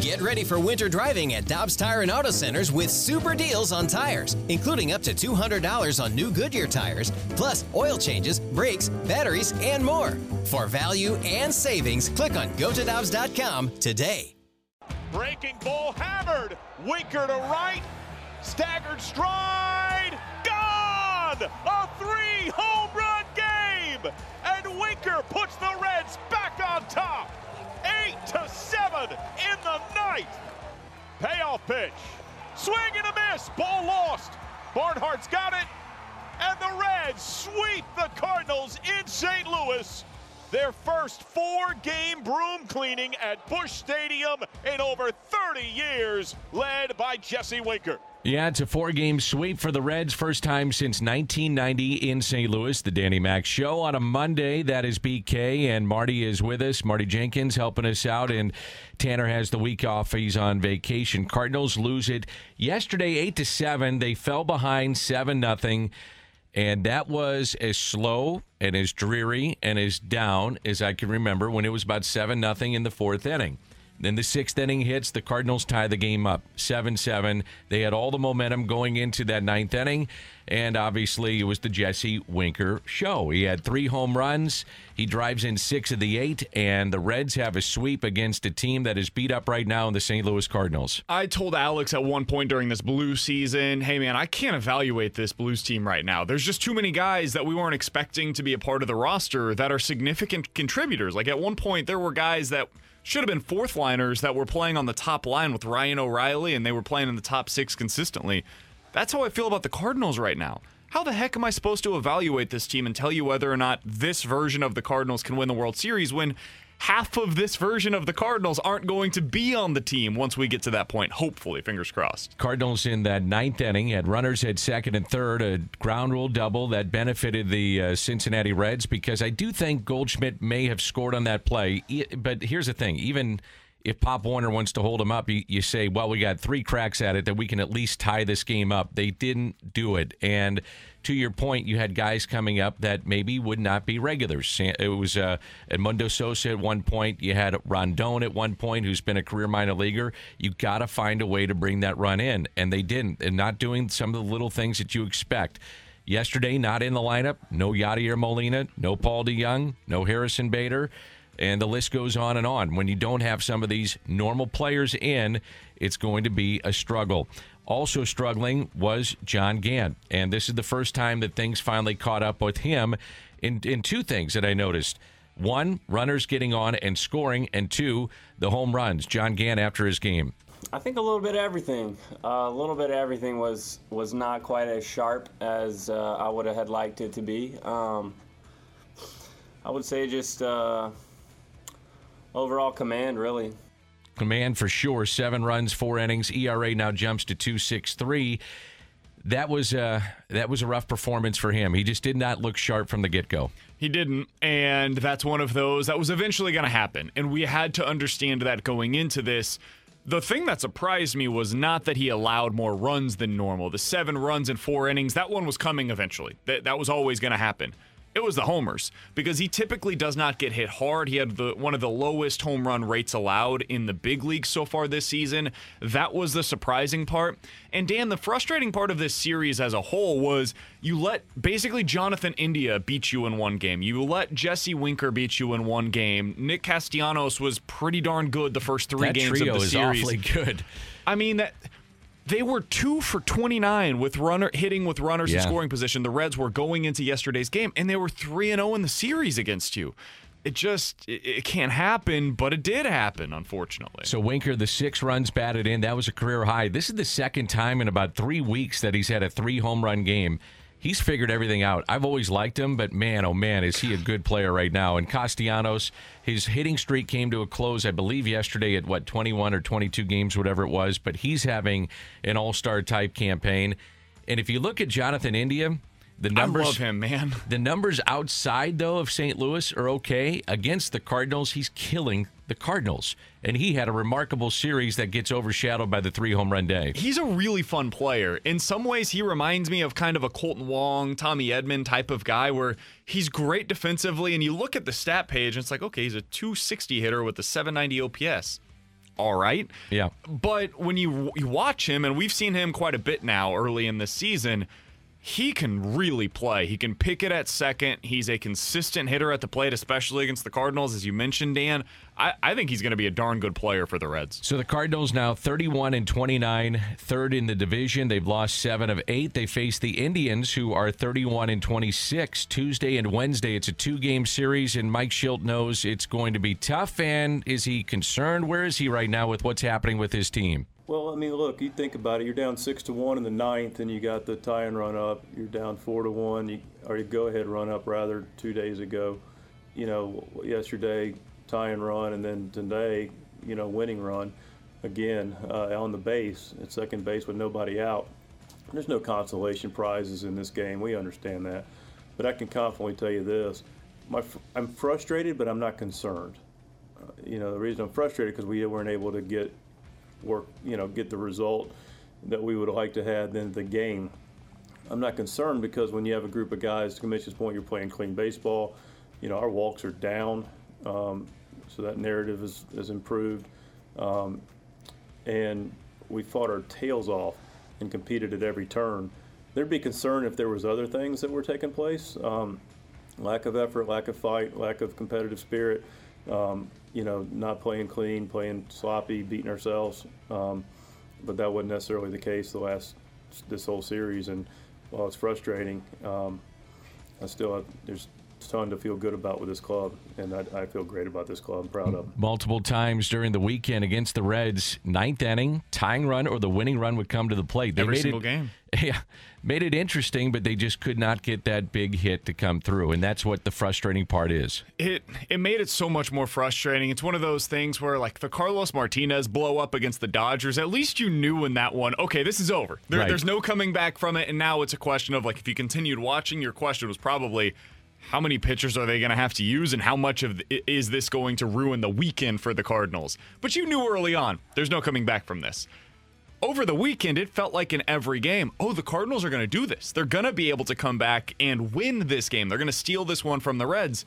Get ready for winter driving at Dobbs Tire and Auto Centers with super deals on tires, including up to $200 on new Goodyear tires, plus oil changes, brakes, batteries, and more. For value and savings, click on gotodobbs.com today. Breaking ball hammered. Winker to right. Staggered stride. Gone! A three home run game! And Winker puts the Reds back on top. In the night. Payoff pitch. Swing and a miss. Ball lost. Barnhart's got it. And the Reds sweep the Cardinals in St. Louis. Their first four game broom cleaning at Busch Stadium in over 30 years, led by Jesse Winker. Yeah, it's a four game sweep for the Reds. First time since 1990 in St. Louis. The Danny Mac Show on a Monday. That is BK, and Marty is with us. Marty Jenkins helping us out, and Tanner has the week off. He's on vacation. Cardinals lose it yesterday, 8 to 7. They fell behind 7 nothing. And that was as slow and as dreary and as down as I can remember when it was about 7 nothing in the fourth inning. Then the sixth inning hits. The Cardinals tie the game up 7 7. They had all the momentum going into that ninth inning. And obviously, it was the Jesse Winker show. He had three home runs. He drives in six of the eight. And the Reds have a sweep against a team that is beat up right now in the St. Louis Cardinals. I told Alex at one point during this blue season, hey, man, I can't evaluate this Blues team right now. There's just too many guys that we weren't expecting to be a part of the roster that are significant contributors. Like at one point, there were guys that should have been fourth liners that were playing on the top line with Ryan O'Reilly and they were playing in the top six consistently. That's how I feel about the Cardinals right now. How the heck am I supposed to evaluate this team and tell you whether or not this version of the Cardinals can win the World Series when half of this version of the Cardinals aren't going to be on the team once we get to that point, hopefully, fingers crossed. Cardinals in that ninth inning had runners at second and third, a ground rule double that benefited the uh, Cincinnati Reds because I do think Goldschmidt may have scored on that play. But here's the thing even if Pop Warner wants to hold him up, you, you, say, well, we got three cracks at it that we can at least tie this game up. They didn't do it. And to your point, you had guys coming up that maybe would not be regulars. It was uh, Edmundo Sosa at one point. You had Rondon at one point, who's been a career minor leaguer. You got to find a way to bring that run in, and they didn't. And not doing some of the little things that you expect. Yesterday, not in the lineup. No Yadier Molina, no Paul DeJong, no Harrison Bader and the list goes on and on. When you don't have some of these normal players in, it's going to be a struggle. Also struggling was John Gant, and this is the first time that things finally caught up with him in, in two things that I noticed. One, runners getting on and scoring, and two, the home runs. John Gant after his game. I think a little bit of everything. Uh, a little bit of everything was was not quite as sharp as uh, I would have had liked it to be. Um, I would say just uh, overall command, really. Command for sure. Seven runs, four innings. ERA now jumps to two six three. That was uh, that was a rough performance for him. He just did not look sharp from the get go. He didn't, and that's one of those that was eventually going to happen, and we had to understand that going into this. The thing that surprised me was not that he allowed more runs than normal. The seven runs in four innings, that one was coming eventually. That, that was always going to happen it was the homers because he typically does not get hit hard. He had the, one of the lowest home run rates allowed in the big league so far this season. That was the surprising part. And Dan, the frustrating part of this series as a whole was you let basically Jonathan India beat you in one game. You let Jesse Winker beat you in one game. Nick Castellanos was pretty darn good the first three that games trio of the is series. Awfully good. I mean that they were two for 29 with runner hitting with runners Yeah. in scoring position. The Reds were going into yesterday's game, and they were three and zero in the series against you. It just it, it can't happen, but it did happen, unfortunately. So Winker, the six runs batted in, that was a career high. This is the second time in about three weeks that he's had a three home run game. He's figured everything out. I've always liked him, but man, oh man, is he a good player right now. And Castellanos, his hitting streak came to a close, I believe, yesterday at what, 21 or 22 games, whatever it was, but he's having an all star type campaign. And if you look at Jonathan India, the numbers I love him, man. The numbers outside though of St. Louis are okay. Against the Cardinals, he's killing the Cardinals. And he had a remarkable series that gets overshadowed by the three home run day. He's a really fun player. In some ways, he reminds me of kind of a Kolten Wong, Tommy Edman type of guy where he's great defensively. And you look at the stat page, and it's like, okay, he's a 260 hitter with a 790 OPS. all right. Yeah. But when you, you watch him, and we've seen him quite a bit now early in the season, he can really play. He can pick it at second. He's a consistent hitter at the plate, especially against the Cardinals, as you mentioned, Dan. I, I think he's going to be a darn good player for the Reds. So the Cardinals now 31 and 29, third in the division. They've lost seven of eight. They face the Indians, who are 31 and 26. Tuesday and Wednesday, it's a two-game series, and Mike Shildt knows it's going to be tough. And is he concerned? Where is he right now with what's happening with his team? Well, I mean, look, you think about it. You're down six to one in the ninth, and you got the tie and run up. You're down four to one, you, or you go ahead run up rather two days ago. You know, yesterday tie and run, and then today, you know, winning run again uh, on the base at second base with nobody out. There's no consolation prizes in this game. We understand that, but I can confidently tell you this: my, I'm frustrated, but I'm not concerned. Uh, you know, the reason I'm frustrated because we weren't able to get work, you know, get the result that we would like to have in the game. I'm not concerned because when you have a group of guys, to Commission's point, you're playing clean baseball. You know, our walks are down, um, so that narrative is, is improved. Um, and we fought our tails off and competed at every turn. There'd be concern if there was other things that were taking place. Um, lack of effort, lack of fight, lack of competitive spirit. Um, you know, not playing clean, playing sloppy, beating ourselves. Um, but that wasn't necessarily the case the last this whole series. And while it's frustrating, um, I still have, there's ton to feel good about with this club, and I, I, feel great about this club. I'm proud of. Multiple times during the weekend against the Reds, ninth inning, tying run or the winning run would come to the plate. They Every single it, game. Yeah, made it interesting, but they just could not get that big hit to come through, and that's what the frustrating part is. It it made it so much more frustrating. It's one of those things where, like the Carlos Martinez blow up against the Dodgers, at least you knew in that one, okay, this is over. There, right. There's no coming back from it, and now it's a question of like if you continued watching, your question was probably how many pitchers are they going to have to use and how much of is this going to ruin the weekend for the Cardinals? But you knew early on, there's no coming back from this. Over the weekend, it felt like in every game, oh, the Cardinals are going to do this. They're going to be able to come back and win this game. They're going to steal this one from the Reds.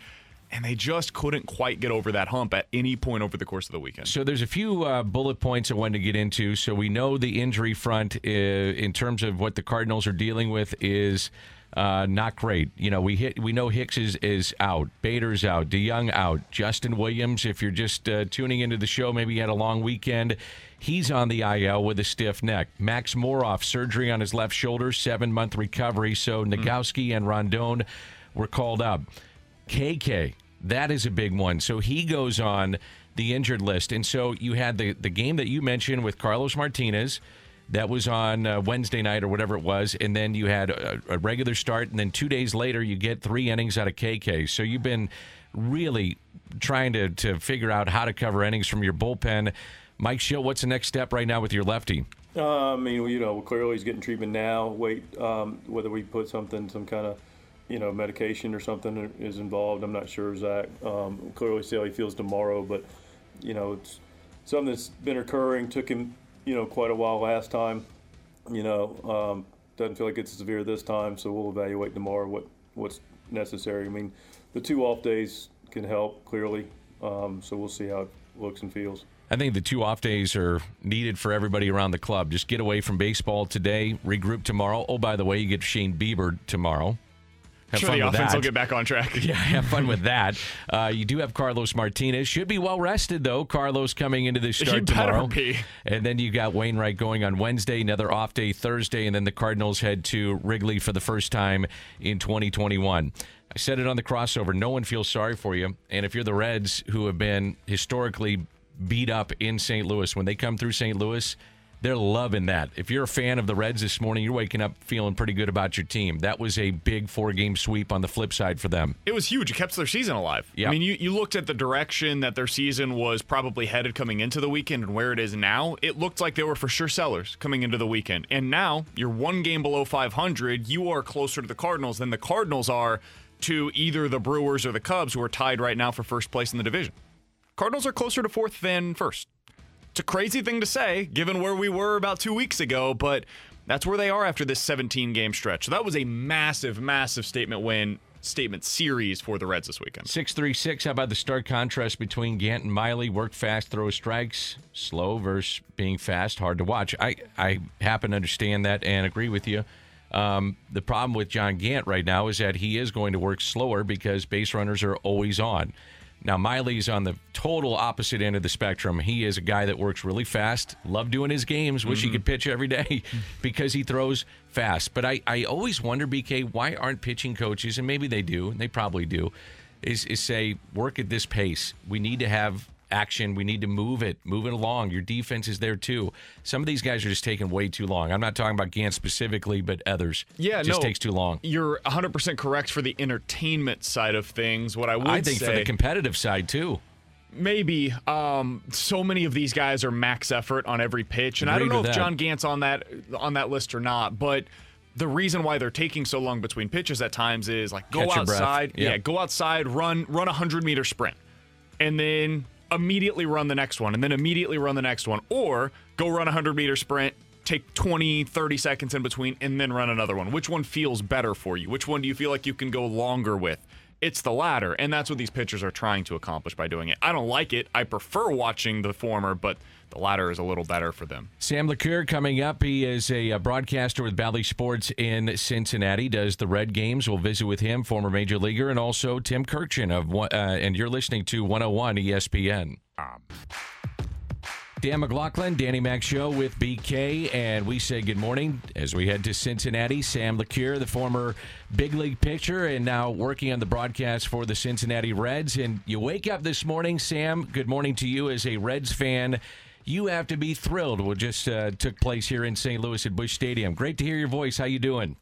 And they just couldn't quite get over that hump at any point over the course of the weekend. So there's a few uh, bullet points I wanted to get into. So we know the injury front, uh, in terms of what the Cardinals are dealing with, is uh, not great. You know, we hit. We know Hicks is, is out. Bader's out. DeJong out. Justin Williams, if you're just uh, tuning into the show, maybe he had a long weekend. He's on the IL with a stiff neck. Max Moroff, surgery on his left shoulder, seven month recovery. So mm. Nogowski and Rondon were called up. KK, that is a big one. So he goes on the injured list. And so you had the, the game that you mentioned with Carlos Martinez that was on uh, Wednesday night or whatever it was, and then you had a, a, regular start, and then two days later you get three innings out of KK. So you've been really trying to to figure out how to cover innings from your bullpen. Mike Shildt, what's the next step right now with your lefty? Uh, I mean, you know, clearly he's getting treatment now. Wait, um, whether we put something, some kind of, you know, medication or something is involved. I'm not sure, Zach. Um, clearly, see how he feels tomorrow, but you know, it's something that's been occurring. Took him you know, quite a while last time. You know, um, doesn't feel like it's severe this time, so we'll evaluate tomorrow what what's necessary. I mean, the two off days can help clearly, um, so we'll see how it looks and feels. I think the two off days are needed for everybody around the club. Just get away from baseball today, regroup tomorrow. Oh, by the way, you get Shane Bieber tomorrow. Have sure, the offense that. will get back on track. Yeah, have fun with that. Uh, you do have Carlos Martinez. Should be well rested though. Carlos coming into this start tomorrow, be. and then you got Wainwright going on Wednesday. Another off day Thursday, and then the Cardinals head to Wrigley for the first time in 2021. I said it on the crossover. No one feels sorry for you, and if you're the Reds, who have been historically beat up in St. Louis, when they come through St. Louis they're loving that. If you're a fan of the Reds this morning, you're waking up feeling pretty good about your team. That was a big four game sweep on the flip side for them. It was huge. It kept their season alive. Yep. I mean, you, you looked at the direction that their season was probably headed coming into the weekend and where it is now. It looked like they were for sure sellers coming into the weekend. And now you're one game below 500. You are closer to the Cardinals than the Cardinals are to either the Brewers or the Cubs, who are tied right now for first place in the division. Cardinals are closer to fourth than first. It's a crazy thing to say, given where we were about two weeks ago, but that's where they are after this 17 game stretch. So that was a massive, massive statement win statement series for the Reds this weekend. 636, how about the stark contrast between Gant and Miley? Work fast, throw strikes, slow versus being fast, hard to watch. I, I happen to understand that and agree with you. Um, the problem with John Gant right now is that he is going to work slower because base runners are always on. Now, Miley's on the total opposite end of the spectrum. He is a guy that works really fast, love doing his games, wish he mm-hmm. could pitch every day because he throws fast. But I, I always wonder, BK, why aren't pitching coaches, and maybe they do, and they probably do, is, is say, work at this pace. We need to have action. We need to move it, move it along. Your defense is there too. Some of these guys are just taking way too long. I'm not talking about Gant specifically, but others. Yeah, it just no, takes too long. You're 100% correct for the entertainment side of things. What I would say. I think say, for the competitive side too. Maybe. Um, so many of these guys are max effort on every pitch, and I don't know if that. John Gant's on that on that list or not. But the reason why they're taking so long between pitches at times is like go outside, Yeah. yeah, go outside, run run a hundred meter sprint, and then immediately run the next one, and then immediately run the next one, or go run a hundred meter sprint. Take 20, 30 seconds in between and then run another one. Which one feels better for you? Which one do you feel like you can go longer with? It's the latter, and that's what these pitchers are trying to accomplish by doing it. I don't like it. I prefer watching the former, but the latter is a little better for them. Sam LeCure coming up. He is a, uh broadcaster with Bally Sports in Cincinnati. Does the Red games? We'll visit with him, former major leaguer, and also Tim Kurkjian of. one- Uh, and you're listening to 101 ESPN. Dan McLaughlin, Danny Mac Show with BK, and we say good morning as we head to Cincinnati. Sam LeCure, the former big league pitcher, and now working on the broadcast for the Cincinnati Reds. And you wake up this morning, Sam. Good morning to you as a Reds fan. You have to be thrilled. What just uh, took place here in St. Louis at Busch Stadium. Great to hear your voice. How you doing?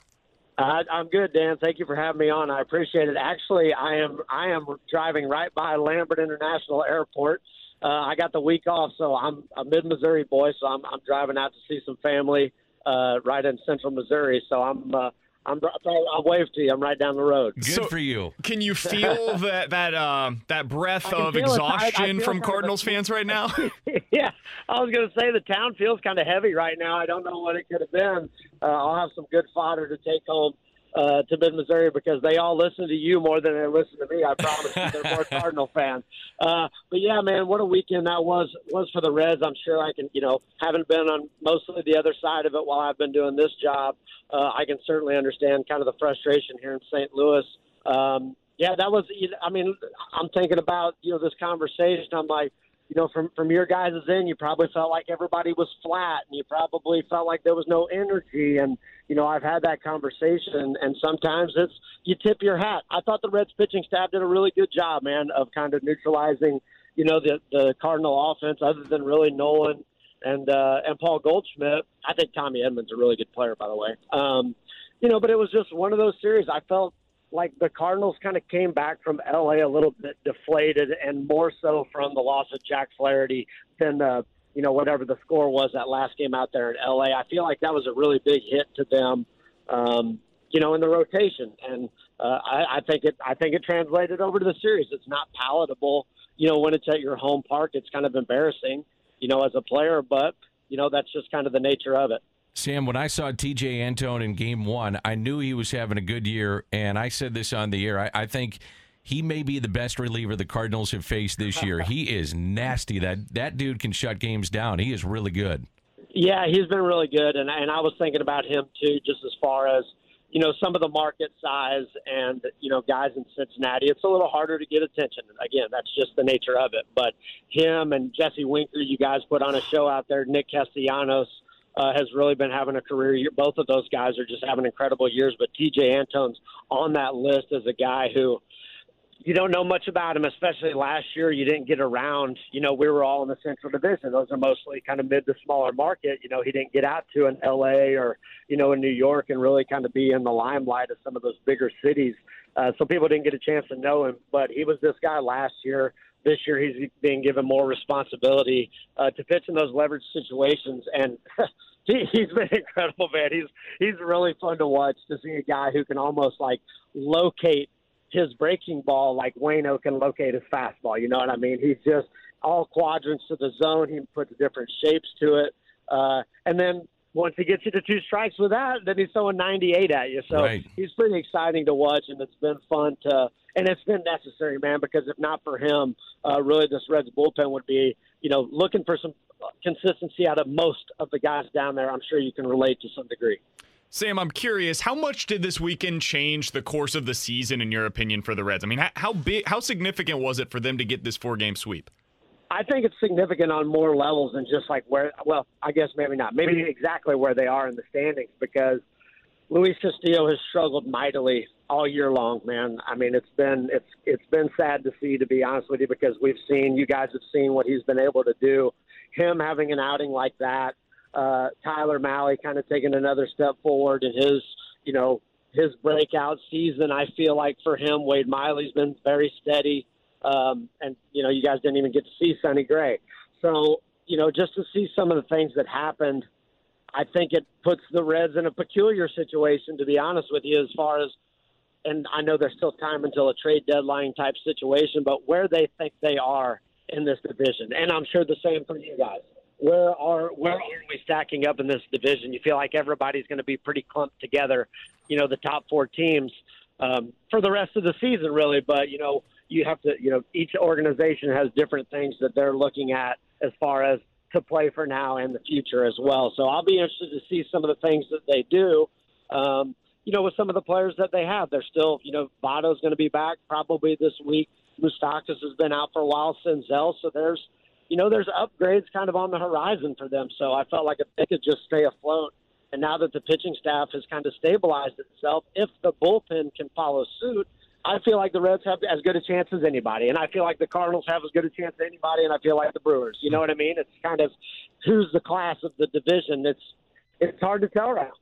Uh, I'm good, Dan. Thank you for having me on. I appreciate it. Actually, I am I am driving right by Lambert International Airport. Uh, I got the week off, so I'm a mid Missouri boy. So I'm I'm driving out to see some family uh, right in Central Missouri. So I'm uh, I'm I'll wave to you. I'm right down the road. Good So- for you. Can you feel that that um, that breath of feel it. I- I exhaustion from kind of Cardinals fans right now? yeah, I was going to say the town feels kind of heavy right now. I don't know what it could have been. Uh, I'll have some good fodder to take home uh, to mid Missouri because they all listen to you more than they listen to me. I promise you, they're more Cardinal fans. Uh, but yeah, man, what a weekend that was was for the Reds. I'm sure I can, you know, haven't been on mostly the other side of it while I've been doing this job. Uh, I can certainly understand kind of the frustration here in St. Louis. Um, yeah, that was. I mean, I'm thinking about you know this conversation. I'm like, you know, from from your guys' end, you probably felt like everybody was flat, and you probably felt like there was no energy. And you know, I've had that conversation, and sometimes it's you tip your hat. I thought the Reds pitching staff did a really good job, man, of kind of neutralizing, you know, the the Cardinal offense, other than really Nolan and uh, and Paul Goldschmidt. I think Tommy Edmonds is a really good player, by the way. Um, you know, but it was just one of those series. I felt like the Cardinals kind of came back from LA a little bit deflated, and more so from the loss of Jack Flaherty than uh, you know whatever the score was that last game out there in LA. I feel like that was a really big hit to them, um, you know, in the rotation, and uh, I, I think it I think it translated over to the series. It's not palatable, you know, when it's at your home park. It's kind of embarrassing, you know, as a player, but you know that's just kind of the nature of it. Sam, when I saw Tejay Antone in game one, I knew he was having a good year. And I said this on the air. I, I think he may be the best reliever the Cardinals have faced this year. he is nasty. That that dude can shut games down. He is really good. Yeah, he's been really good, and and I was thinking about him too, just as far as you know some of the market size and you know guys in Cincinnati. It's a little harder to get attention. Again, that's just the nature of it. But him and Jesse Winker, you guys put on a show out there. Nick Castellanos uh, has really been having a career year. Both of those guys are just having incredible years. But Tejay Antone's on that list as a guy who you don't know much about him, especially last year. You didn't get around. You know, we were all in the Central Division. Those are mostly kind of mid to smaller market. You know, he didn't get out to an L.A. or you know in New York and really kind of be in the limelight of some of those bigger cities. Uh, so people didn't get a chance to know him. But he was this guy last year. This year he's being given more responsibility uh, to pitch in those leverage situations, and he, he's been incredible, man. He's he's really fun to watch to see a guy who can almost like locate his breaking ball like Wayno can locate his fastball. You know what I mean? He's just all quadrants to the zone. He puts different shapes to it. Uh, and then once he gets you to two strikes with that, then he's throwing 98 at you. So Right. he's pretty exciting to watch, and it's been fun to, and it's been necessary, man. Because if not for him, uh, really, this Reds bullpen would be, you know, looking for some consistency out of most of the guys down there. I'm sure you can relate to some degree. Sam, I'm curious, how much did this weekend change the course of the season, in your opinion, for the Reds? I mean, how, how big, how significant was it for them to get this four game sweep? I think it's significant on more levels than just like where. Well, I guess maybe not. Maybe exactly where they are in the standings because Luis Castillo has struggled mightily all year long. Man, I mean, it's been it's it's been sad to see, to be honest with you, because we've seen you guys have seen what he's been able to do. Him having an outing like that, uh, Tyler Mahle kind of taking another step forward in his you know his breakout season. I feel like for him, Wade Miley's been very steady. Um, and you know, you guys didn't even get to see Sonny Gray. So you know, just to see some of the things that happened, I think it puts the Reds in a peculiar situation. To be honest with you, as far as and I know there's still time until a trade deadline type situation, but where they think they are in this division, and I'm sure the same for you guys. Where are where are we stacking up in this division? You feel like everybody's going to be pretty clumped together, you know, the top four teams um, for the rest of the season, really. But you know, you have to, you know, each organization has different things that they're looking at as far as to play for now and the future as well. So I'll be interested to see some of the things that they do. Um, you know, with some of the players that they have, they're still, you know, Votto's going to be back probably this week. Moustakas has been out for a while. Senzel, so there's, you know, there's upgrades kind of on the horizon for them. So I felt like if they could just stay afloat, and now that the pitching staff has kind of stabilized itself, if the bullpen can follow suit, I feel like the Reds have as good a chance as anybody, and I feel like the Cardinals have as good a chance as anybody, and I feel like the Brewers. You know what I mean? It's kind of who's the class of the division. It's it's hard to tell right now.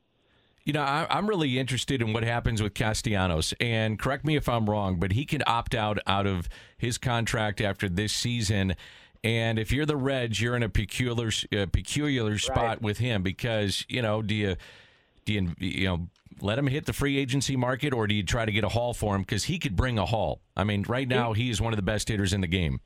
You know, I, I'm really interested in what happens with Castellanos, and correct me if I'm wrong, but he can opt out out of his contract after this season. And if you're the Reds, you're in a peculiar uh, peculiar spot with him because you know, do you do you you know let him hit the free agency market, or do you try to get a haul for him because he could bring a haul? I mean, right now he is one of the best hitters in the game.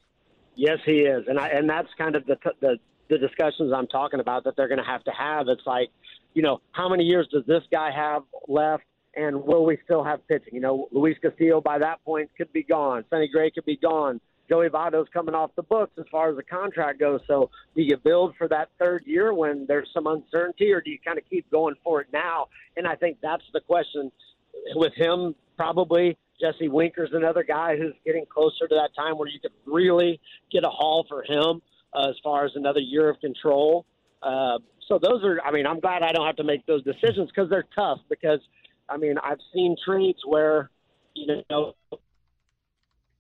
Yes, he is, and I and that's kind of the the the discussions I'm talking about that they're going to have to have. It's like, you know, how many years does this guy have left, and will we still have pitching? You know, Luis Castillo by that point could be gone. Sonny Gray could be gone. Joey Votto's coming off the books as far as the contract goes. So, do you build for that third year when there's some uncertainty, or do you kind of keep going for it now? And I think that's the question with him. Probably Jesse Winker's another guy who's getting closer to that time where you could really get a haul for him uh, as far as another year of control. Uh, so those are, I mean, I'm glad I don't have to make those decisions because they're tough. Because I mean, I've seen trades where you know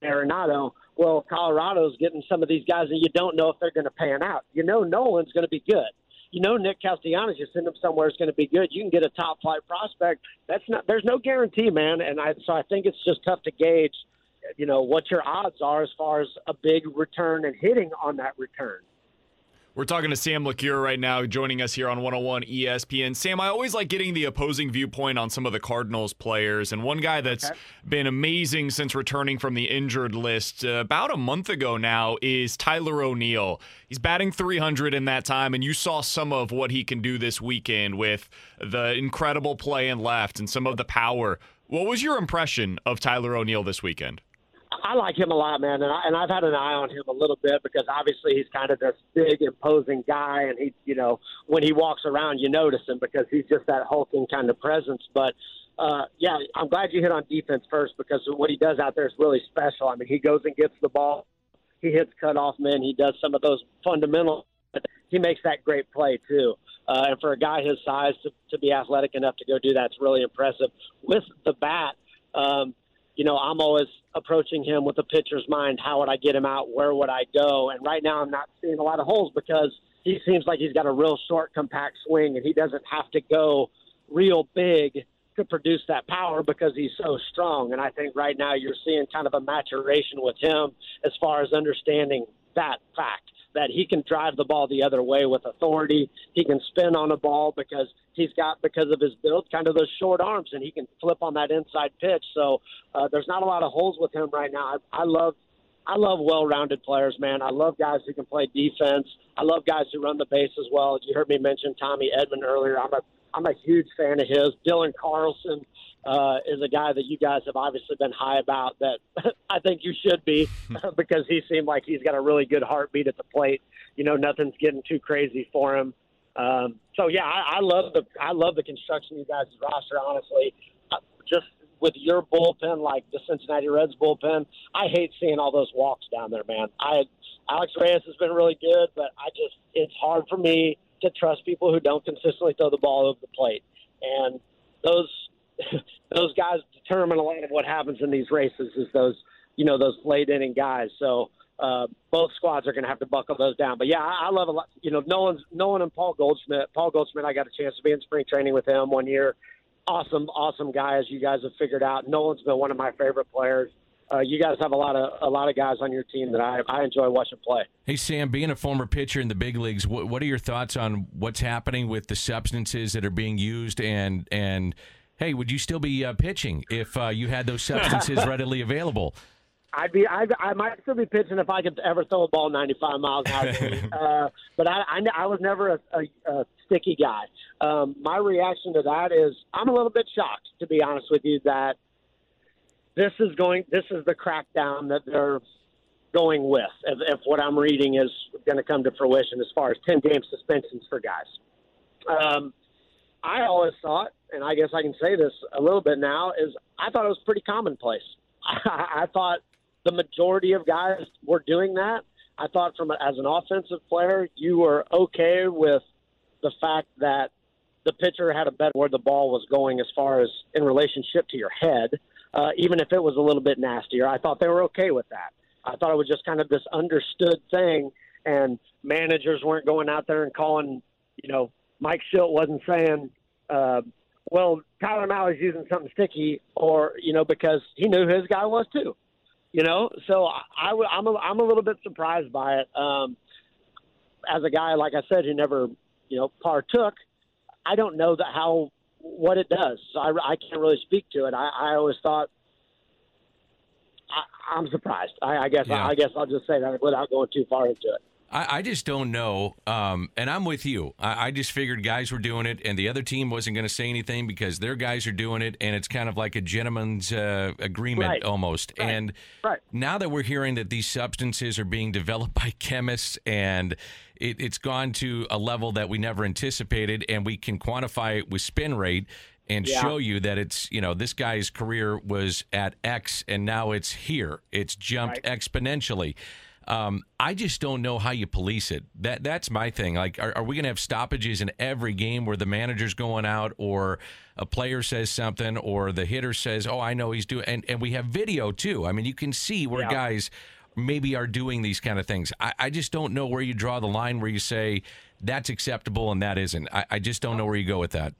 Arenado. Well, Colorado's getting some of these guys, and you don't know if they're going to pan out. You know, Nolan's going to be good. You know, Nick Castellanos, you send him somewhere is going to be good. You can get a top flight prospect. That's not. There's no guarantee, man. And I so I think it's just tough to gauge. You know what your odds are as far as a big return and hitting on that return. We're talking to Sam LeCure right now, joining us here on 101 ESPN. Sam, I always like getting the opposing viewpoint on some of the Cardinals players. And one guy that's Okay. been amazing since returning from the injured list uh, about a month ago now is Tyler O'Neill. He's batting 300 in that time, and you saw some of what he can do this weekend with the incredible play and left and some of the power. What was your impression of Tyler O'Neill this weekend? I like him a lot, man, and, I, and I've had an eye on him a little bit because obviously he's kind of this big, imposing guy, and he, you know, when he walks around, you notice him because he's just that hulking kind of presence. But uh, yeah, I'm glad you hit on defense first because what he does out there is really special. I mean, he goes and gets the ball, he hits cutoff men, he does some of those fundamental. He makes that great play too, uh, and for a guy his size to, to be athletic enough to go do that's really impressive. With the bat, um, you know, I'm always approaching him with a pitcher's mind. How would I get him out? Where would I go? And right now, I'm not seeing a lot of holes because he seems like he's got a real short, compact swing, and he doesn't have to go real big to produce that power because he's so strong. And I think right now you're seeing kind of a maturation with him as far as understanding that fact that he can drive the ball the other way with authority. He can spin on a ball because he's got, because of his build, kind of those short arms, and he can flip on that inside pitch. So uh, there's not a lot of holes with him right now. I, I love I love well-rounded players, man. I love guys who can play defense. I love guys who run the base as well. You heard me mention Tommy Edman earlier. I'm a I'm a huge fan of his. Dylan Carlson uh, is a guy that you guys have obviously been high about. That I think you should be because he seemed like he's got a really good heartbeat at the plate. You know, nothing's getting too crazy for him. Um, so yeah, I, I love the I love the construction of you guys' roster. Honestly, just with your bullpen, like the Cincinnati Reds bullpen, I hate seeing all those walks down there, man. I Alex Reyes has been really good, but I just it's hard for me to trust people who don't consistently throw the ball over the plate, and those those guys determine a lot of what happens in these races. Is those you know those late inning guys. So uh, both squads are going to have to buckle those down. But yeah, I, I love a lot. You know, Nolan's Nolan and Paul Goldschmidt. Paul Goldschmidt, I got a chance to be in spring training with him one year. Awesome, awesome guy, as you guys have figured out. Nolan's been one of my favorite players. Uh, you guys have a lot of a lot of guys on your team that I, I enjoy watching play. Hey Sam, being a former pitcher in the big leagues, what, what are your thoughts on what's happening with the substances that are being used and and hey, would you still be uh, pitching if uh, you had those substances readily available? I'd be, I'd, I might still be pitching if I could ever throw a ball 95 miles an hour. uh, but I, I, I was never a, a, a sticky guy. Um, my reaction to that is I'm a little bit shocked, to be honest with you, that this is going, this is the crackdown that they're going with. If, if what I'm reading is going to come to fruition as far as 10 game suspensions for guys. Um, I always thought, and I guess I can say this a little bit now, is I thought it was pretty commonplace. I, I thought the majority of guys were doing that. I thought from a, as an offensive player, you were okay with the fact that the pitcher had a bet where the ball was going as far as in relationship to your head, uh, even if it was a little bit nastier. I thought they were okay with that. I thought it was just kind of this understood thing, and managers weren't going out there and calling, you know, Mike Shildt wasn't saying, uh, well, Tyler Mahle's using something sticky, or, you know, because he knew his guy was too. You know, so I, I, I'm a, I'm a little bit surprised by it. Um, as a guy, like I said, who never, you know, partook, I don't know that how what it does. So I, I can't really speak to it. I, I always thought I, I'm surprised. I, I guess Yeah. I, I guess I'll just say that without going too far into it. I, I just don't know. Um, and I'm with you. I, I just figured guys were doing it, and the other team wasn't going to say anything because their guys are doing it, and it's kind of like a gentleman's uh, agreement Right. almost. Right. And Right. now that we're hearing that these substances are being developed by chemists and it, it's gone to a level that we never anticipated, and we can quantify it with spin rate and Yeah. show you that it's you know this guy's career was at X and now it's here. It's jumped exponentially. Um, I just don't know how you police it. That that's my thing. Like, are, are we going to have stoppages in every game where the manager's going out, or a player says something, or the hitter says, "Oh, I know he's doing," and and we have video too. I mean, you can see where Yeah. guys maybe are doing these kind of things. I, I just don't know where you draw the line where you say that's acceptable and that isn't. I, I just don't know where you go with that.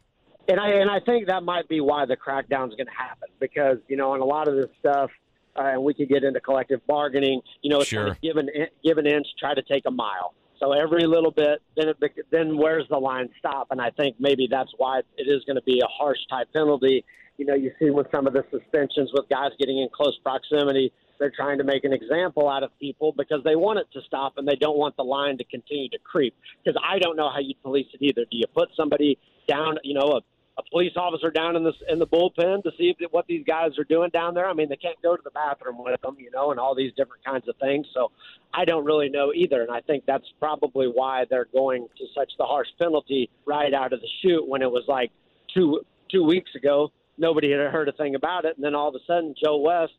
and I and I think that might be why the crackdown's going to happen because you know, on a lot of this stuff, Uh, and we could get into collective bargaining. You know, it's Sure. kind of give an give an inch, try to take a mile. So every little bit, then it, then where's the line stop? And I think maybe that's why it is going to be a harsh type penalty. You know, you see with some of the suspensions with guys getting in close proximity, they're trying to make an example out of people because they want it to stop and they don't want the line to continue to creep. Because I don't know how you police it either. Do you put somebody down, you know, a, a police officer down in the in the bullpen to see if, what these guys are doing down there? I mean, they can't go to the bathroom with them, you know, and all these different kinds of things. So I don't really know either, and I think that's probably why they're going to such the harsh penalty right out of the chute when it was like two two weeks ago. Nobody had heard a thing about it, and then all of a sudden, Joe West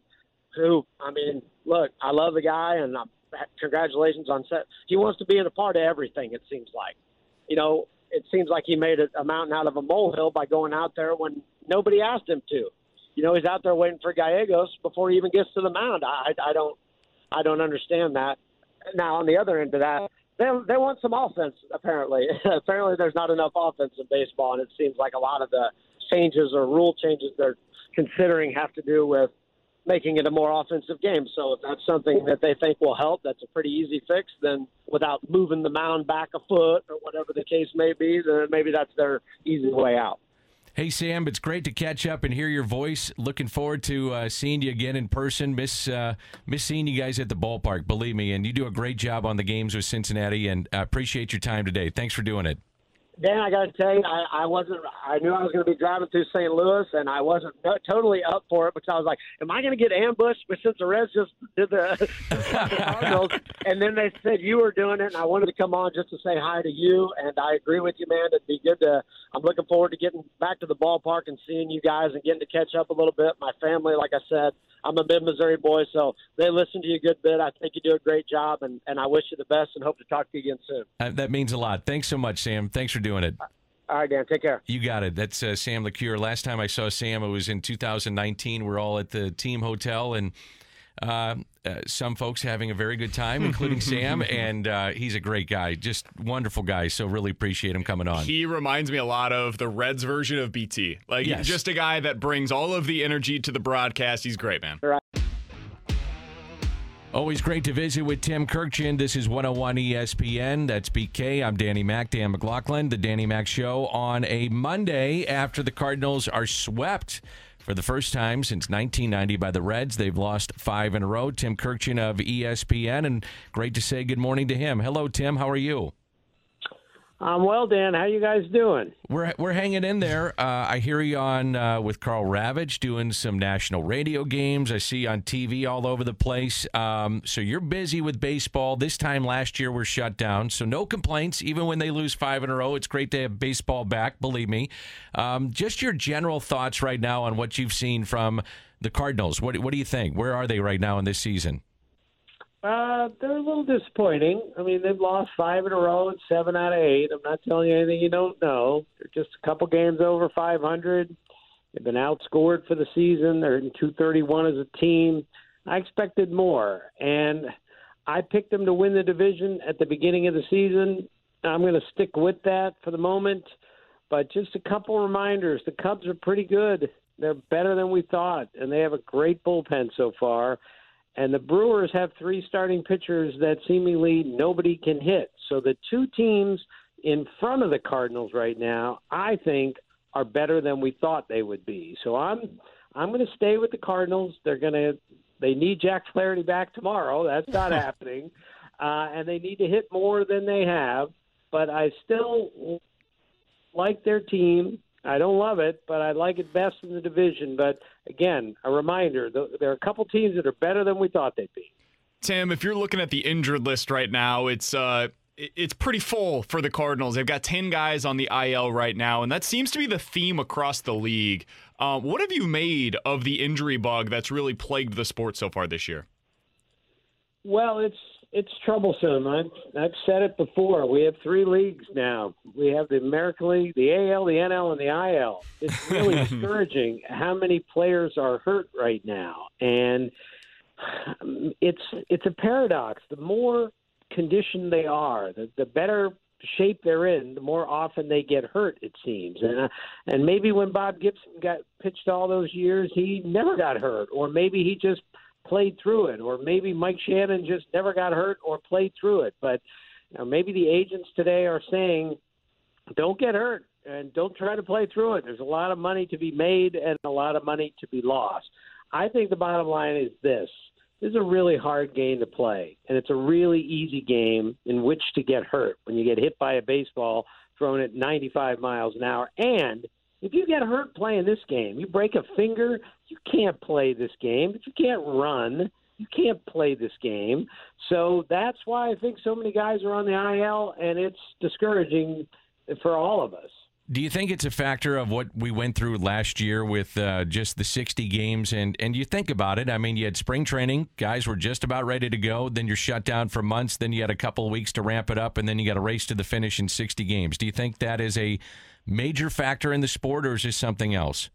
who I mean, look, I love the guy, and um, congratulations on set. He wants to be in a part of everything. It seems like, you know, it seems like he made a, mountain out of a molehill by going out there when nobody asked him to. You know, he's out there waiting for Gallegos before he even gets to the mound. I, I don't, I don't understand that. Now, on the other end of that, they they want some offense. Apparently, apparently there's not enough offense in baseball, and it seems like a lot of the changes or rule changes they're considering have to do with making it a more offensive game. So if that's something that they think will help, that's a pretty easy fix. Then without moving the mound back a foot or whatever the case may be, then maybe that's their easy way out. Hey, Sam, it's great to catch up and hear your voice. Looking forward to uh, seeing you again in person. Miss uh, miss seeing you guys at the ballpark, believe me. And you do a great job on the games with Cincinnati, and I appreciate your time today. Thanks for doing it. Dan, I got to tell you, I, I wasn't. I knew I was going to be driving through St. Louis, and I wasn't totally up for it because I was like, "Am I going to get ambushed?" But since the Reds just did the, the Cardinals, and then they said you were doing it, and I wanted to come on just to say hi to you. And I agree with you, man. It'd be good to. I'm looking forward to getting back to the ballpark and seeing you guys and getting to catch up a little bit. My family, like I said, I'm a mid Missouri boy, so they listen to you a good bit. I think you do a great job, and, and I wish you the best and hope to talk to you again soon. Uh, that means a lot. Thanks so much, Sam. Thanks for doing it. All right, Dan. Take care. You got it. That's uh, Sam LeCure. Last time I saw Sam, it was in 2019. We're all at the team hotel, and uh, uh, some folks having a very good time, including Sam. And uh, he's a great guy, just wonderful guy. So really appreciate him coming on. He reminds me a lot of the Reds version of BT. Like Yes. just a guy that brings all of the energy to the broadcast. He's great, man. Always great to visit with Tim Kurkjian. This is 101 ESPN. That's BK. I'm Danny Mac, Dan McLaughlin, the Danny Mac Show on a Monday after the Cardinals are swept for the first time since 1990 by the Reds. They've lost five in a row. Tim Kurkjian of ESPN, and great to say good morning to him. Hello, Tim. How are you? I'm well, Dan. How you guys doing? We're we're hanging in there. Uh, I hear you on uh, with Karl Ravech doing some national radio games. I see you on TV all over the place. Um, so you're busy with baseball. This time last year we're shut down, so no complaints. Even when they lose five in a row, it's great to have baseball back. Believe me. Um, just your general thoughts right now on what you've seen from the Cardinals. What what do you think? Where are they right now in this season? Uh, they're a little disappointing. I mean, they've lost five in a row and seven out of eight. I'm not telling you anything you don't know. They're just a couple games over 500. They've been outscored for the season. They're in 231 as a team. I expected more, and I picked them to win the division at the beginning of the season. I'm going to stick with that for the moment. But just a couple reminders: the Cubs are pretty good. They're better than we thought, and they have a great bullpen so far. And the Brewers have three starting pitchers that seemingly nobody can hit. So the two teams in front of the Cardinals right now, I think, are better than we thought they would be. So I'm I'm going to stay with the Cardinals. They're going to they need Jack Flaherty back tomorrow. That's not happening, uh, and they need to hit more than they have. But I still like their team. I don't love it, but I like it best in the division. But again, a reminder: there are a couple teams that are better than we thought they'd be. Tim, if you're looking at the injured list right now, it's uh it's pretty full for the Cardinals. They've got 10 guys on the IL right now, and that seems to be the theme across the league. Uh, what have you made of the injury bug that's really plagued the sport so far this year? Well, it's it's troublesome. I've I've said it before. We have three leagues now. We have the American League, the AL, the NL, and the IL. It's really discouraging how many players are hurt right now, and um, it's it's a paradox. The more conditioned they are, the, the better shape they're in, the more often they get hurt. It seems, and uh, and maybe when Bob Gibson got pitched all those years, he never got hurt, or maybe he just played through it, or maybe Mike Shannon just never got hurt or played through it. But you know, maybe the agents today are saying, don't get hurt and don't try to play through it. There's a lot of money to be made and a lot of money to be lost. I think the bottom line is this. This is a really hard game to play, and it's a really easy game in which to get hurt when you get hit by a baseball thrown at 95 miles an hour. And if you get hurt playing this game, you break a finger, you can't play this game. If you can't run, you can't play this game. So that's why I think so many guys are on the IL, and it's discouraging for all of us. Do you think it's a factor of what we went through last year with uh, just the 60 games? And, and you think about it, I mean, you had spring training, guys were just about ready to go. Then you're shut down for months. Then you had a couple of weeks to ramp it up, and then you got a race to the finish in 60 games. Do you think that is a major factor in the sport, or is this something else?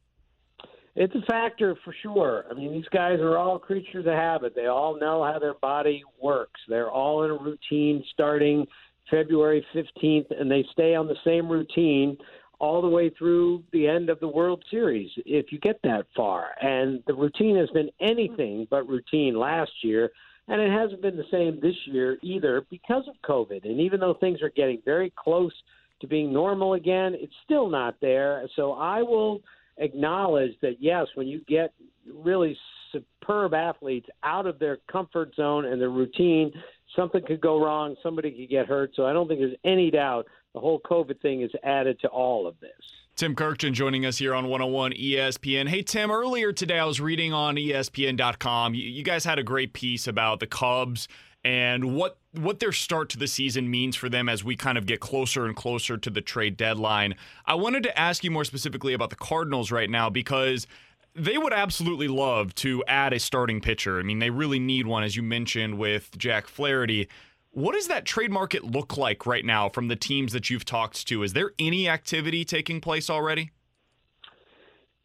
It's a factor for sure. I mean, these guys are all creatures of habit. They all know how their body works. They're all in a routine starting February 15th, and they stay on the same routine all the way through the end of the World Series if you get that far. And the routine has been anything but routine last year, and it hasn't been the same this year either because of COVID. And even though things are getting very close to being normal again, it's still not there. So I will acknowledge that yes, when you get really superb athletes out of their comfort zone and their routine, something could go wrong, somebody could get hurt. So I don't think there's any doubt the whole COVID thing is added to all of this. Tim Kurkjian joining us here on 101 ESPN. Hey, Tim, earlier today I was reading on ESPN.com. You, you guys had a great piece about the Cubs and what what their start to the season means for them as we kind of get closer and closer to the trade deadline. I wanted to ask you more specifically about the Cardinals right now because they would absolutely love to add a starting pitcher. I mean, they really need one, as you mentioned with Jack Flaherty. What does that trade market look like right now from the teams that you've talked to? Is there any activity taking place already?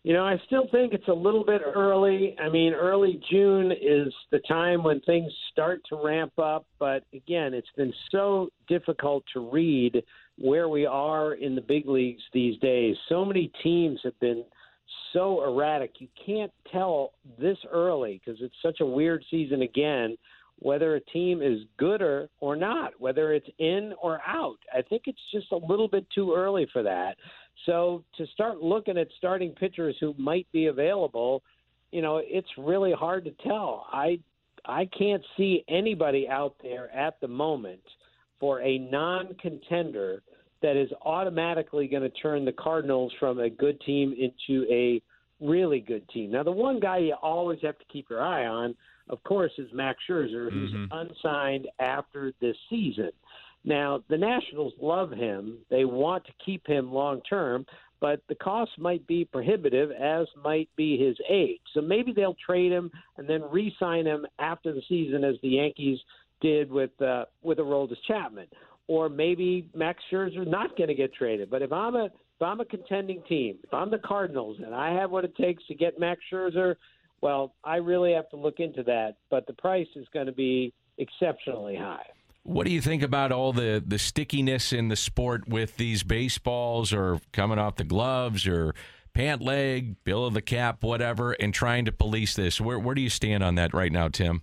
You know, I still think it's a little bit early. I mean, early June is the time when things start to ramp up. But again, it's been so difficult to read where we are in the big leagues these days. So many teams have been so erratic. You can't tell this early because it's such a weird season again whether a team is gooder or not, whether it's in or out. I think it's just a little bit too early for that. So to start looking at starting pitchers who might be available, you know, it's really hard to tell. I I can't see anybody out there at the moment for a non-contender that is automatically going to turn the Cardinals from a good team into a really good team. Now, the one guy you always have to keep your eye on of course, is Max Scherzer, who's mm-hmm. unsigned after this season. Now, the Nationals love him. They want to keep him long term, but the cost might be prohibitive, as might be his age. So maybe they'll trade him and then re sign him after the season, as the Yankees did with uh, with Aroldis Chapman. Or maybe Max Scherzer not going to get traded. But if I'm a if I'm a contending team, if I'm the Cardinals and I have what it takes to get Max Scherzer well, I really have to look into that, but the price is going to be exceptionally high. What do you think about all the, the stickiness in the sport with these baseballs or coming off the gloves or pant leg, bill of the cap, whatever, and trying to police this? Where, where do you stand on that right now, Tim?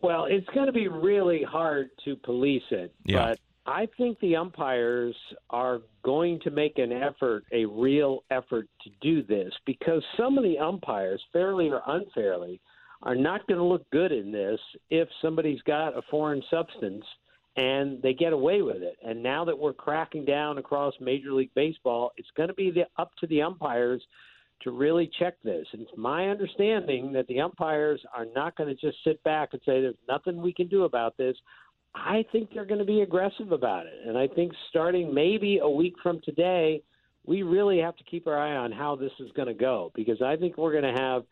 Well, it's going to be really hard to police it, yeah. but I think the umpires are going to make an effort, a real effort to do this because some of the umpires, fairly or unfairly, are not going to look good in this if somebody's got a foreign substance and they get away with it. And now that we're cracking down across Major League Baseball, it's going to be the, up to the umpires to really check this. And it's my understanding that the umpires are not going to just sit back and say, there's nothing we can do about this. I think they're going to be aggressive about it. And I think starting maybe a week from today, we really have to keep our eye on how this is going to go because I think we're going to have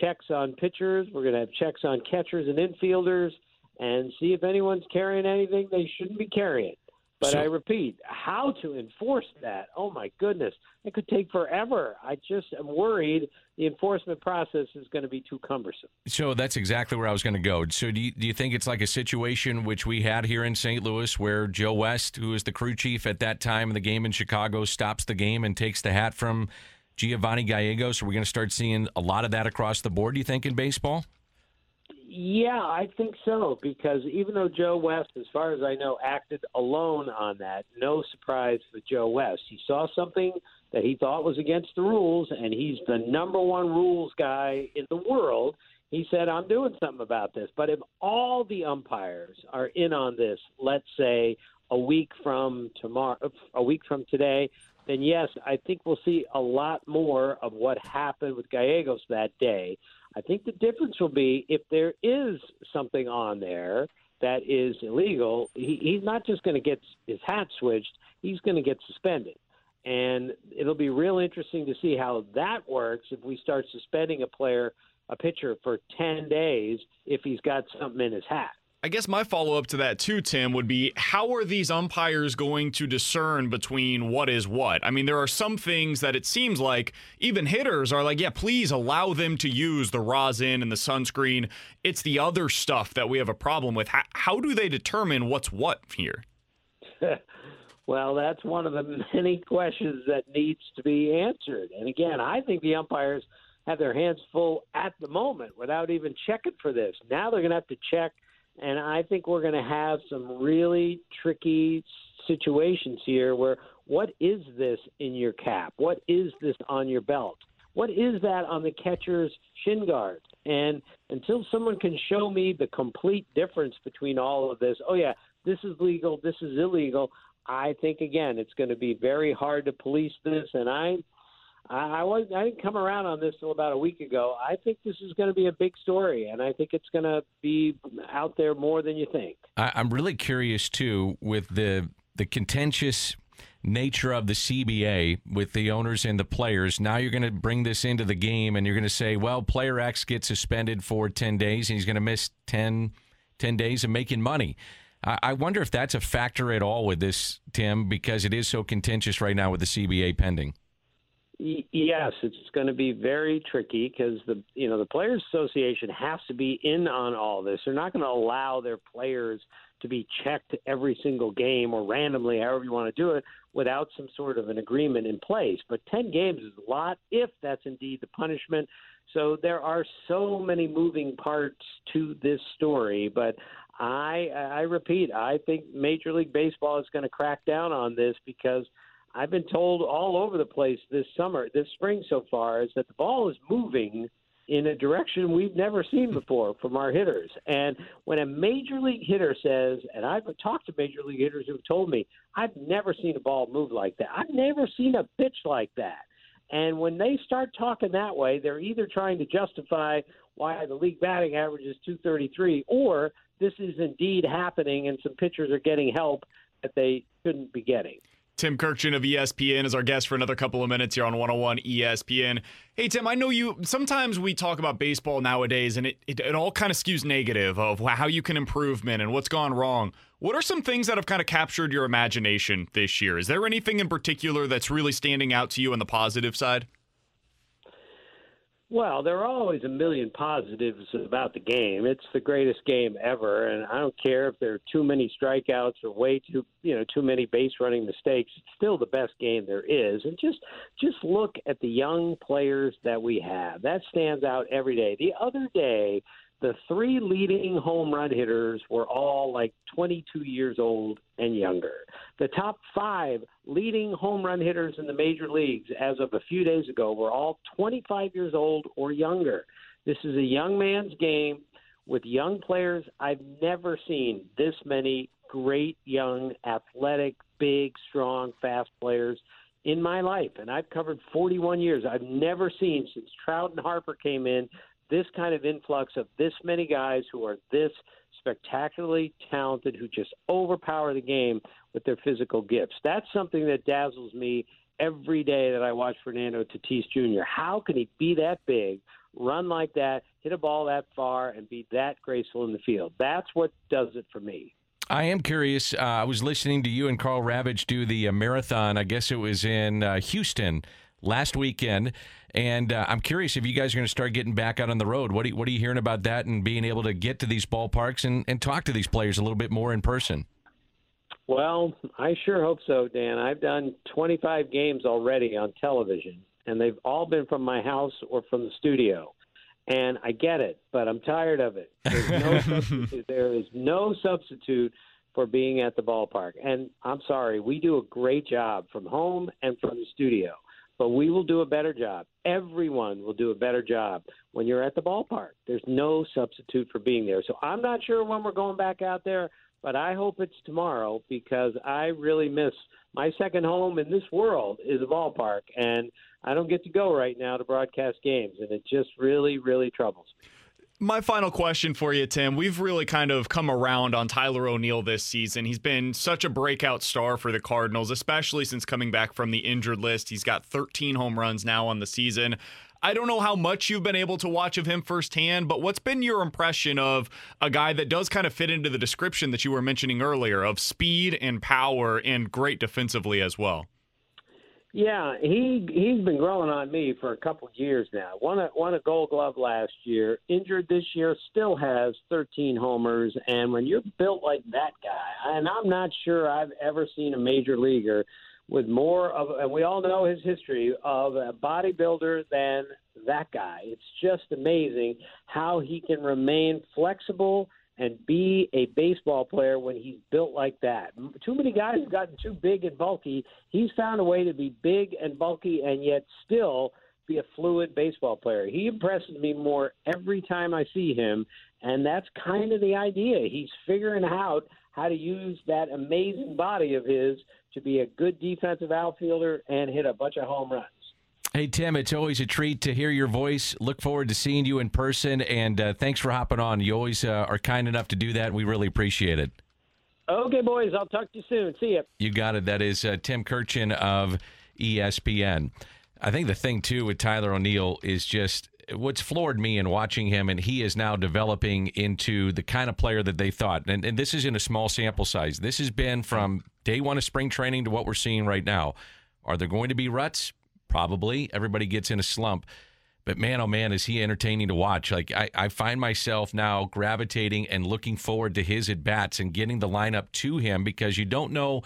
checks on pitchers, we're going to have checks on catchers and infielders, and see if anyone's carrying anything they shouldn't be carrying. But so, I repeat, how to enforce that? Oh my goodness, it could take forever. I just am worried the enforcement process is going to be too cumbersome. So that's exactly where I was going to go. So do you, do you think it's like a situation which we had here in St. Louis where Joe West, who was the crew chief at that time of the game in Chicago, stops the game and takes the hat from Giovanni Gallegos? Are we going to start seeing a lot of that across the board? Do you think in baseball? Yeah, I think so because even though Joe West, as far as I know, acted alone on that, no surprise for Joe West. He saw something that he thought was against the rules, and he's the number one rules guy in the world. He said, I'm doing something about this. But if all the umpires are in on this, let's say a week from tomorrow, a week from today, then yes, I think we'll see a lot more of what happened with Gallegos that day. I think the difference will be if there is something on there that is illegal, he, he's not just going to get his hat switched, he's going to get suspended. And it'll be real interesting to see how that works if we start suspending a player, a pitcher, for 10 days if he's got something in his hat. I guess my follow up to that too, Tim, would be how are these umpires going to discern between what is what? I mean, there are some things that it seems like even hitters are like, yeah, please allow them to use the rosin and the sunscreen. It's the other stuff that we have a problem with. How, how do they determine what's what here? well, that's one of the many questions that needs to be answered. And again, I think the umpires have their hands full at the moment without even checking for this. Now they're going to have to check – and I think we're going to have some really tricky situations here where what is this in your cap? What is this on your belt? What is that on the catcher's shin guard? And until someone can show me the complete difference between all of this, oh, yeah, this is legal, this is illegal, I think, again, it's going to be very hard to police this. And I, was I didn't come around on this till about a week ago. I think this is going to be a big story, and I think it's going to be out there more than you think. I, I'm really curious too with the the contentious nature of the CBA with the owners and the players. Now you're going to bring this into the game, and you're going to say, well, player X gets suspended for 10 days, and he's going to miss 10, 10 days of making money. I, I wonder if that's a factor at all with this, Tim, because it is so contentious right now with the CBA pending. Yes, it's going to be very tricky because the you know the players association has to be in on all this. They're not going to allow their players to be checked every single game or randomly, however you want to do it, without some sort of an agreement in place. But 10 games is a lot if that's indeed the punishment. So there are so many moving parts to this story, but I I repeat, I think Major League Baseball is going to crack down on this because I've been told all over the place this summer, this spring so far, is that the ball is moving in a direction we've never seen before from our hitters. And when a major league hitter says, and I've talked to major league hitters who've told me, I've never seen a ball move like that. I've never seen a pitch like that. And when they start talking that way, they're either trying to justify why the league batting average is 233 or this is indeed happening and some pitchers are getting help that they shouldn't be getting. Tim Kurkjian of ESPN is our guest for another couple of minutes here on 101 ESPN. Hey, Tim, I know you. Sometimes we talk about baseball nowadays, and it, it, it all kind of skews negative of how you can improvement and what's gone wrong. What are some things that have kind of captured your imagination this year? Is there anything in particular that's really standing out to you on the positive side? Well, there are always a million positives about the game. It's the greatest game ever, and I don't care if there are too many strikeouts or way too, you know, too many base running mistakes. It's still the best game there is. And just just look at the young players that we have. That stands out every day. The other day, the three leading home run hitters were all like 22 years old and younger. The top five leading home run hitters in the major leagues as of a few days ago were all 25 years old or younger. This is a young man's game with young players. I've never seen this many great young, athletic, big, strong, fast players in my life. And I've covered 41 years. I've never seen since Trout and Harper came in this kind of influx of this many guys who are this spectacularly talented, who just overpower the game with their physical gifts. That's something that dazzles me every day that I watch Fernando Tatis Jr. How can he be that big, run like that, hit a ball that far, and be that graceful in the field? That's what does it for me. I am curious. Uh, I was listening to you and Karl Ravech do the uh, marathon. I guess it was in uh, Houston last weekend. And uh, I'm curious if you guys are going to start getting back out on the road. What are, you, what are you hearing about that and being able to get to these ballparks and, and talk to these players a little bit more in person? Well, I sure hope so, Dan. I've done 25 games already on television, and they've all been from my house or from the studio. And I get it, but I'm tired of it. No. There is no substitute for being at the ballpark. And I'm sorry, we do a great job from home and from the studio but we will do a better job. Everyone will do a better job when you're at the ballpark. There's no substitute for being there. So I'm not sure when we're going back out there, but I hope it's tomorrow because I really miss my second home in this world is a ballpark, and I don't get to go right now to broadcast games, and it just really, really troubles me. My final question for you, Tim. We've really kind of come around on Tyler O'Neill this season. He's been such a breakout star for the Cardinals, especially since coming back from the injured list. He's got 13 home runs now on the season. I don't know how much you've been able to watch of him firsthand, but what's been your impression of a guy that does kind of fit into the description that you were mentioning earlier of speed and power and great defensively as well? Yeah, he he's been growing on me for a couple of years now. Won a won a Gold Glove last year. Injured this year, still has 13 homers. And when you're built like that guy, and I'm not sure I've ever seen a major leaguer with more of, and we all know his history of a bodybuilder than that guy. It's just amazing how he can remain flexible and be a baseball player when he's built like that. Too many guys have gotten too big and bulky. He's found a way to be big and bulky and yet still be a fluid baseball player. He impresses me more every time I see him, and that's kind of the idea. He's figuring out how to use that amazing body of his to be a good defensive outfielder and hit a bunch of home runs. Hey, Tim, it's always a treat to hear your voice. Look forward to seeing you in person, and uh, thanks for hopping on. You always uh, are kind enough to do that. We really appreciate it. Okay, boys, I'll talk to you soon. See you. You got it. That is uh, Tim Kurkjian of ESPN. I think the thing, too, with Tyler O'Neill is just what's floored me in watching him, and he is now developing into the kind of player that they thought. And, and this is in a small sample size. This has been from day one of spring training to what we're seeing right now. Are there going to be ruts? Probably. Everybody gets in a slump. But man, oh man, is he entertaining to watch. Like, I, I find myself now gravitating and looking forward to his at bats and getting the lineup to him because you don't know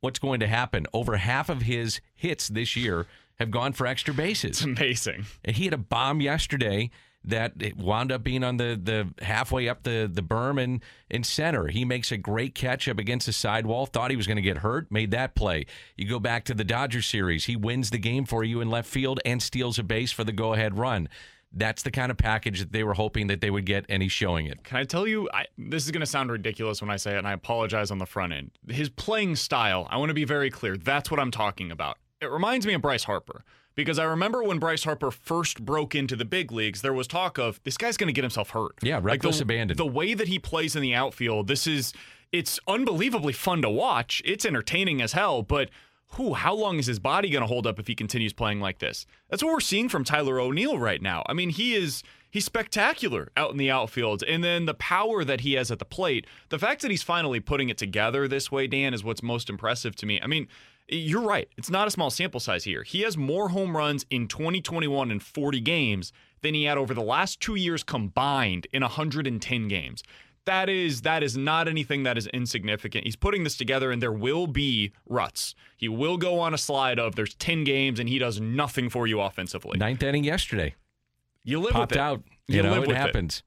what's going to happen. Over half of his hits this year have gone for extra bases. It's amazing. And he had a bomb yesterday that wound up being on the, the halfway up the, the berm and in center. He makes a great catch up against the sidewall. Thought he was going to get hurt, made that play. You go back to the Dodgers series. He wins the game for you in left field and steals a base for the go ahead run. That's the kind of package that they were hoping that they would get, and he's showing it. Can I tell you, I, this is going to sound ridiculous when I say it, and I apologize on the front end. His playing style, I want to be very clear. That's what I'm talking about. It reminds me of Bryce Harper because I remember when Bryce Harper first broke into the big leagues, there was talk of this guy's going to get himself hurt. Yeah, reckless the, abandon. The way that he plays in the outfield, this is it's unbelievably fun to watch. It's entertaining as hell, but who how long is his body going to hold up if he continues playing like this? That's what we're seeing from Tyler O'Neill right now. I mean, he is he's spectacular out in the outfield and then the power that he has at the plate. The fact that he's finally putting it together this way, Dan, is what's most impressive to me. I mean, you're right. It's not a small sample size here. He has more home runs in 2021 in 40 games than he had over the last 2 years combined in 110 games. That is that is not anything that is insignificant. He's putting this together and there will be ruts. He will go on a slide of there's 10 games and he does nothing for you offensively. Ninth inning yesterday. You live Popped with it. out. You, You know, live it with it.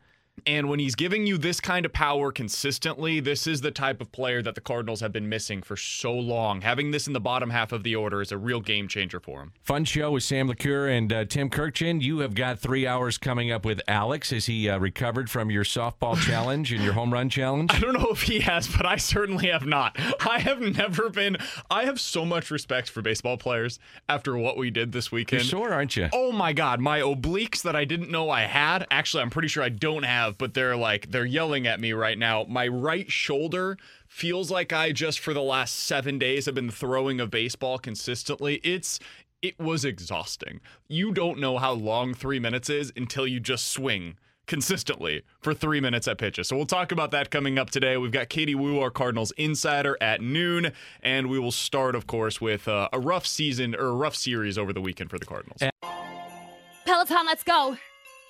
And when he's giving you this kind of power consistently, this is the type of player that the Cardinals have been missing for so long. Having this in the bottom half of the order is a real game changer for him. Fun show with Sam LeCure and uh, Tim Kurkjian. You have got three hours coming up with Alex. Is he uh, recovered from your softball challenge and your home run challenge? I don't know if he has, but I certainly have not. I have never been. I have so much respect for baseball players after what we did this You're weekend. sore, aren't you? Oh my God, my obliques that I didn't know I had. Actually, I'm pretty sure I don't have, but they're like, they're yelling at me right now. My right shoulder feels like I just for the last seven days have been throwing a baseball consistently. It's. It was exhausting. You don't know how long three minutes is until you just swing consistently for three minutes at pitches. So we'll talk about that coming up today. We've got Katie Woo, our Cardinals insider, at noon, and we will start, of course, with uh, a rough season or a rough series over the weekend for the Cardinals. Peloton, let's go.